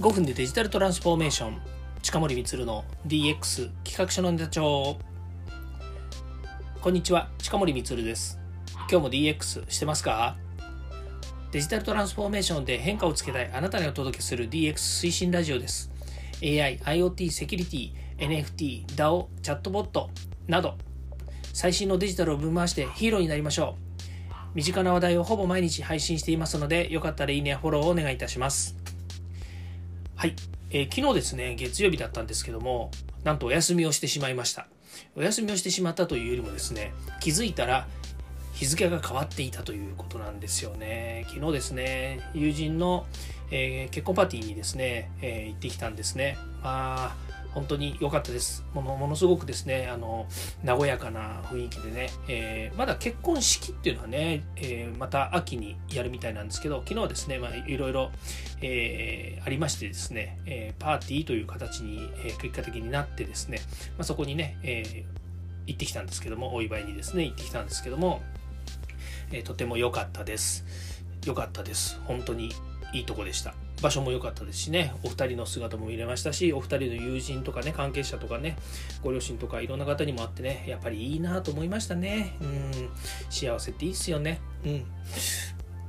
5分でデジタルトランスフォーメーション。近森光の DX 企画書のネタ帳。こんにちは。近森光です。今日も DX してますか？デジタルトランスフォーメーションで変化をつけたいあなたにお届けする DX 推進ラジオです。AI、IoT、セキュリティ、NFT、DAO、チャットボットなど。最新のデジタルをぶん回してヒーローになりましょう。身近な話題をほぼ毎日配信していますのでよかったらいいねフォローをお願いいたします。はい、えー、昨日ですね、月曜日だったんですけども、なんとお休みをしてしまいました。お休みをしてしまったというよりもですね、気づいたら日付が変わっていたということなんですよね。昨日ですね、友人の、えー、結婚パーティーにですね、えー、行ってきたんですね。まあ本当に良かったです。ものものすごくですね、あの、和やかな雰囲気でね、えー、まだ結婚式っていうのはね、えー、また秋にやるみたいなんですけど、昨日はですね、まあ、いろいろ、えー、ありましてですね、えパーティーという形に、え結果的になってですね、まあ、そこにね、え行ってきたんですけども、お祝いにですね、行ってきたんですけども、えとても良かったです。良かったです。本当にいいとこでした。場所も良かったですしね。お二人の姿も見れましたしお二人の友人とかね関係者とかねご両親とかいろんな方にも会ってねやっぱりいいなと思いましたね。うん。幸せっていいっすよね。うん。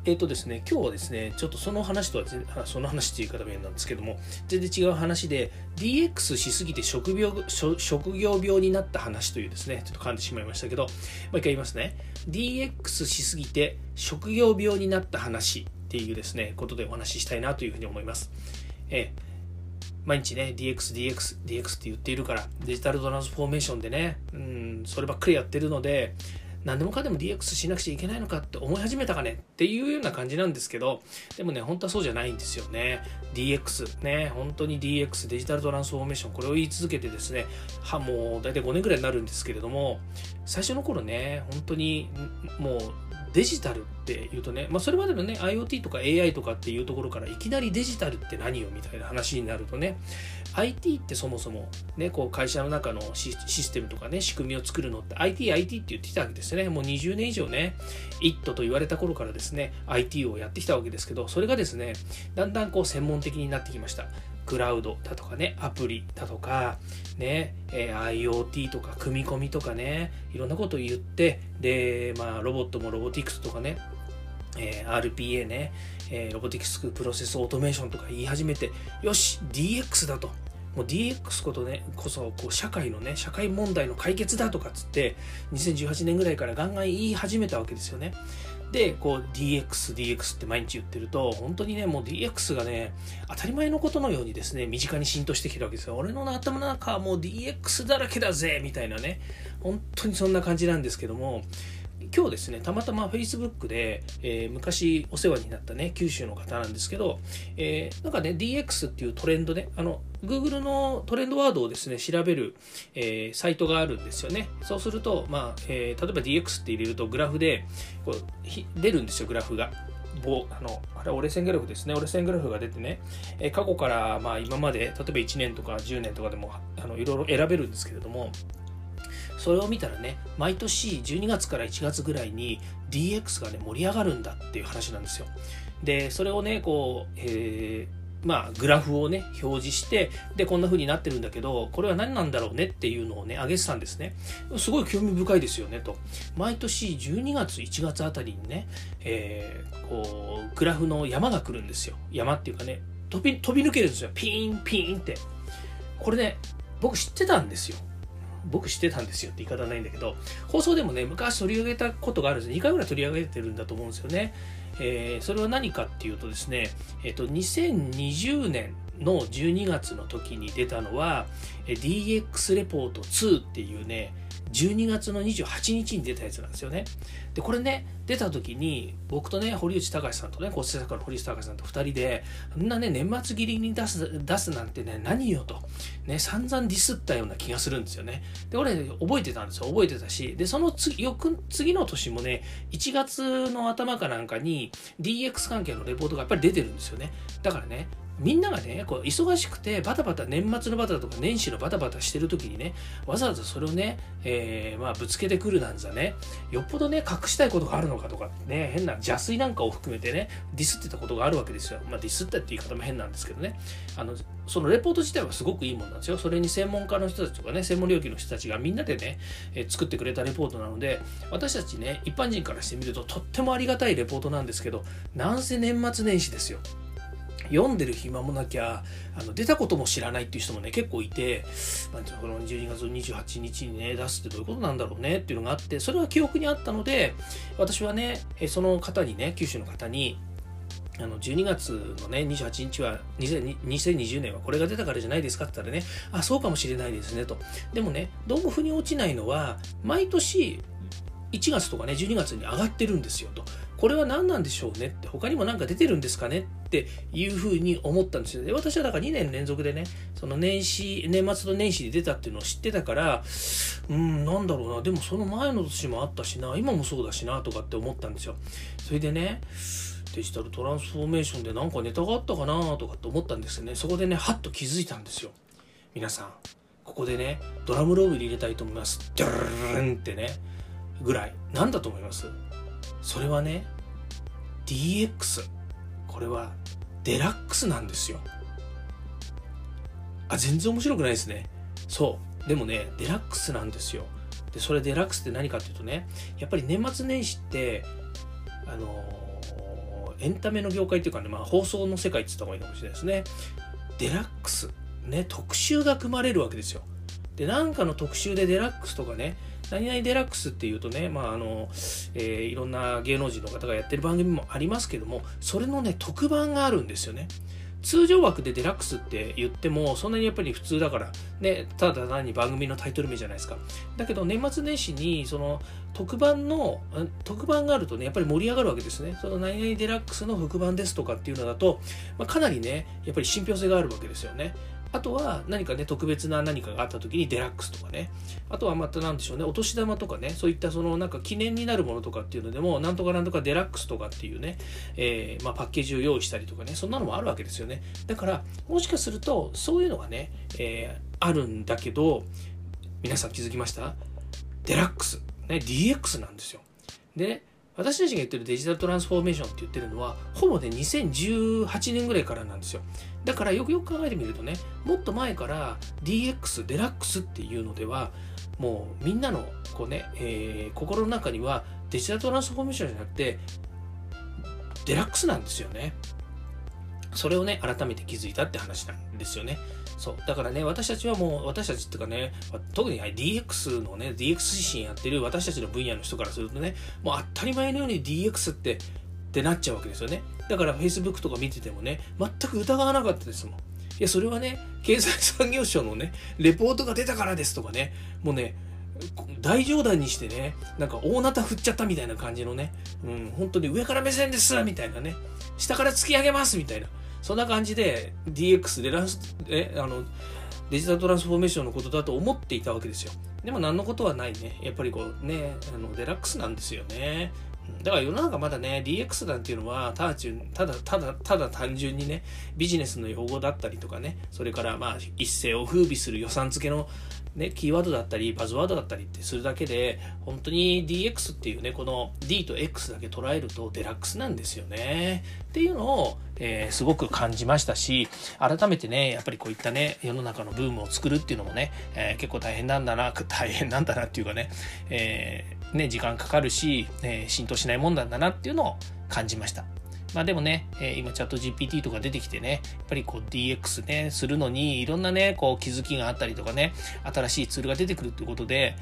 えっ、ー、とですね、今日はですね、ちょっとその話とは、その話っていう言い方変なんですけども、全然違う話で、DX しすぎて職業職業病になった話というですね、ちょっと噛んでしまいましたけど、もう一回言いますね。DX しすぎて職業病になった話。っていうですね、ことでお話ししたいなというふうに思います。え毎日ね、DX、DX、DX って言っているから、デジタルトランスフォーメーションでね、うん、そればっかりやってるので、何でもかでも DX しなくちゃいけないのかって思い始めたかねっていうような感じなんですけど、でもね、本当はそうじゃないんですよね。DX、ね、本当に DX、デジタルトランスフォーメーション、これを言い続けてですね、は、もう大体5年ぐらいになるんですけれども、最初の頃ね、本当にもうデジタルっていうとね、まあ、それまでのね IoT とか AI とかっていうところからいきなりデジタルって何よみたいな話になるとね IT ってそもそも、ね、こう会社の中のシステムとかね仕組みを作るのって IT、IT って言ってきたわけですね。もう20年以上ね IT と言われた頃からですね IT をやってきたわけですけどそれがですねだんだんこう専門的になってきました。クラウドだとかね、アプリだとか、ね、えー、IoT とか組み込みとかね、いろんなことを言って、で、まあ、ロボットもロボティクスとかね、えー、RPA ね、えー、ロボティクスプロセスオートメーションとか言い始めて、よし、DX だと。もう DX ことね、こそ、こう、社会のね、社会問題の解決だとかっつって、2018年ぐらいからガンガン言い始めたわけですよね。で、こう DX、DX って毎日言ってると、本当にね、もう DX がね、当たり前のことのようにですね、身近に浸透してきてるわけですよ。俺の頭の中はもう DX だらけだぜみたいなね、本当にそんな感じなんですけども、今日ですね、たまたま Facebook で、えー、昔お世話になったね、九州の方なんですけど、えー、なんかね、DX っていうトレンドね、あの、Google のトレンドワードをですね、調べる、えー、サイトがあるんですよね。そうすると、まあ、えー、例えば DX って入れるとグラフでこう出るんですよ、グラフが。棒あのあれ折れ線グラフですね折れ線グラフが出てね、え過去からまあ今まで例えば1年とか10年とかでもあのいろいろ選べるんですけれどもそれを見たらね毎年12月から1月ぐらいに DX がね盛り上がるんだっていう話なんですよでそれをねこう、えーまあ、グラフをね、表示して、で、こんな風になってるんだけど、これは何なんだろうねっていうのをね、上げてたんですね。すごい興味深いですよね、と。毎年12月、1月あたりにね、えー、こう、グラフの山が来るんですよ。山っていうかね、飛び、飛び抜けるんですよ。ピーン、ピーンって。これね、僕知ってたんですよ。僕知ってたんですよって言い方ないんだけど、放送でもね、昔取り上げたことがあるんです2回ぐらい取り上げてるんだと思うんですよね。えー、それは何かっていうとですね、えっ、ー、と、2020年の12月の時に出たのは、DX レポート2っていうね、12月の28日に出たやつなんですよね。で、これね、出た時に、僕とね、堀内隆さんとね、構成作家の堀内隆さんと2人で、そんなね、年末切りに出す、出すなんてね、何よと、ね、散々ディスったような気がするんですよね。で、俺、覚えてたんですよ。覚えてたし、で、その次、翌、次の年もね、1月の頭かなんかに DX 関係のレポートがやっぱり出てるんですよね。だからね、みんながね、こう忙しくてバタバタ、年末のバタとか年始のバタバタしてる時にね、わざわざそれをね、えー、まあ、ぶつけてくるなんざね、よっぽどね、隠したいことがあるのかとかね、変な邪推なんかを含めてね、ディスってたことがあるわけですよ。まあ、ディスったって言い方も変なんですけどね。あの、そのレポート自体はすごくいいもんなんですよ。それに専門家の人たちとかね、専門領域の人たちがみんなでね、えー、作ってくれたレポートなので、私たちね、一般人からしてみるととってもありがたいレポートなんですけど、なんせ年末年始ですよ。読んでる暇もなきゃあの出たことも知らないっていう人もね結構いて、まあ、この12月28日にね出すってどういうことなんだろうねっていうのがあってそれは記憶にあったので私はねその方にね九州の方にあの12月のね28日は2020年はこれが出たからじゃないですかって言ったらねあそうかもしれないですねと。でもねどうも腑に落ちないのは毎年1月とかね12月に上がってるんですよと。これは何なんでしょうねって他にも何か出てるんですかねっていうふうに思ったんですよ。で私はだから2年連続でねその年始年末と年始で出たっていうのを知ってたからうんなんだろうな。でもその前の年もあったしな今もそうだしなとかって思ったんですよ。それでねデジタルトランスフォーメーションで何かネタがあったかなとかって思ったんですよね。そこでねはっと気づいたんですよ。皆さんここでねドラムロール入れたいと思います。ドゥルルンってね。ぐらい。何だと思います？それはね DX これはデラックスなんですよ。あ全然面白くないですね。そう。でもねデラックスなんですよ。でそれデラックスって何かっていうとねやっぱり年末年始ってあのー、エンタメの業界っていうかね、まあ、放送の世界って言った方がいいかもしれないですね。デラックス。ね特集が組まれるわけですよ。でなんかの特集でデラックスとかね何々デラックスっていうとね、まああのえー、いろんな芸能人の方がやってる番組もありますけどもそれのね特番があるんですよね。通常枠でデラックスって言ってもそんなにやっぱり普通だからねただ単に番組のタイトル名じゃないですか。だけど年末年始にその特番の特番があるとねやっぱり盛り上がるわけですね。その何々デラックスの副番ですとかっていうのだと、まあ、かなりねやっぱり信憑性があるわけですよね。あとは何かね、特別な何かがあった時にデラックスとかね。あとはまた何でしょうね、お年玉とかね、そういったそのなんか記念になるものとかっていうのでも、なんとかなんとかデラックスとかっていうね、えー、まあ、パッケージを用意したりとかね、そんなのもあるわけですよね。だから、もしかすると、そういうのがね、えー、あるんだけど、皆さん気づきました？デラックス、ね、DX なんですよ。で、私たちが言ってるデジタルトランスフォーメーションって言ってるのはほぼね2018年ぐらいからなんですよ。だからよくよく考えてみるとねもっと前から DX デラックスっていうのではもうみんなのこうね、えー、心の中にはデジタルトランスフォーメーションじゃなくてデラックスなんですよね。それをね改めて気づいたって話なんですよね。そう。だからね、私たちはもう、私たちっていうかね、特に DX のね、DX 自身やってる私たちの分野の人からするとね、もう当たり前のように DX って、ってなっちゃうわけですよね。だから Facebook とか見ててもね、全く疑わなかったですもん。いや、それはね、経済産業省のね、レポートが出たからですとかね、もうね、大冗談にしてね、なんか大なた振っちゃったみたいな感じのね、うん、本当に上から目線ですみたいなね、下から突き上げますみたいな。そんな感じで DX でランスえあのデジタルトランスフォーメーションのことだと思っていたわけですよ。でも何のことはないね。やっぱりこうねあのデラックスなんですよね。だから世の中まだね DX なんていうのはただただただただ単純にねビジネスの用語だったりとかね。それからまあ一世を風靡する予算付けのね、キーワードだったりバズワードだったりってするだけで本当に DX っていうねこの D と X だけ捉えるとデラックスなんですよねっていうのを、えー、すごく感じましたし改めてねやっぱりこういったね世の中のブームを作るっていうのもね、えー、結構大変なんだな 大変なんだなっていうかね,、えー、ね時間かかるし、え浸透しないもんなんだなっていうのを感じました。まあでもね、え、今チャット GPT とか出てきてね、やっぱりこう DX ね、するのにいろんなね、こう気づきがあったりとかね、新しいツールが出てくるっていうことで、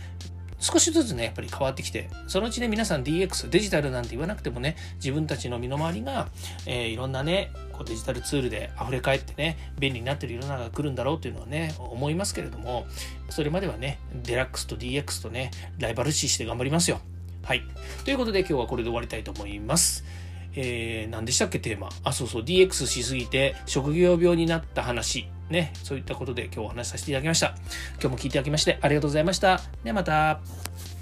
少しずつね、やっぱり変わってきて、そのうちね、皆さん DX、デジタルなんて言わなくてもね、自分たちの身の回りが、えー、いろんなね、こうデジタルツールで溢れ返ってね、便利になってる世の中が来るんだろうっていうのはね、思いますけれども、それまではね、デラックスと DX とね、ライバル視して頑張りますよ。はい。ということで今日はこれで終わりたいと思います。えー、何でしたっけテーマ。あ、そうそう、DX しすぎて職業病になった話。ね、そういったことで今日お話しさせていただきました。今日も聞いていただきましてありがとうございました。ではまた。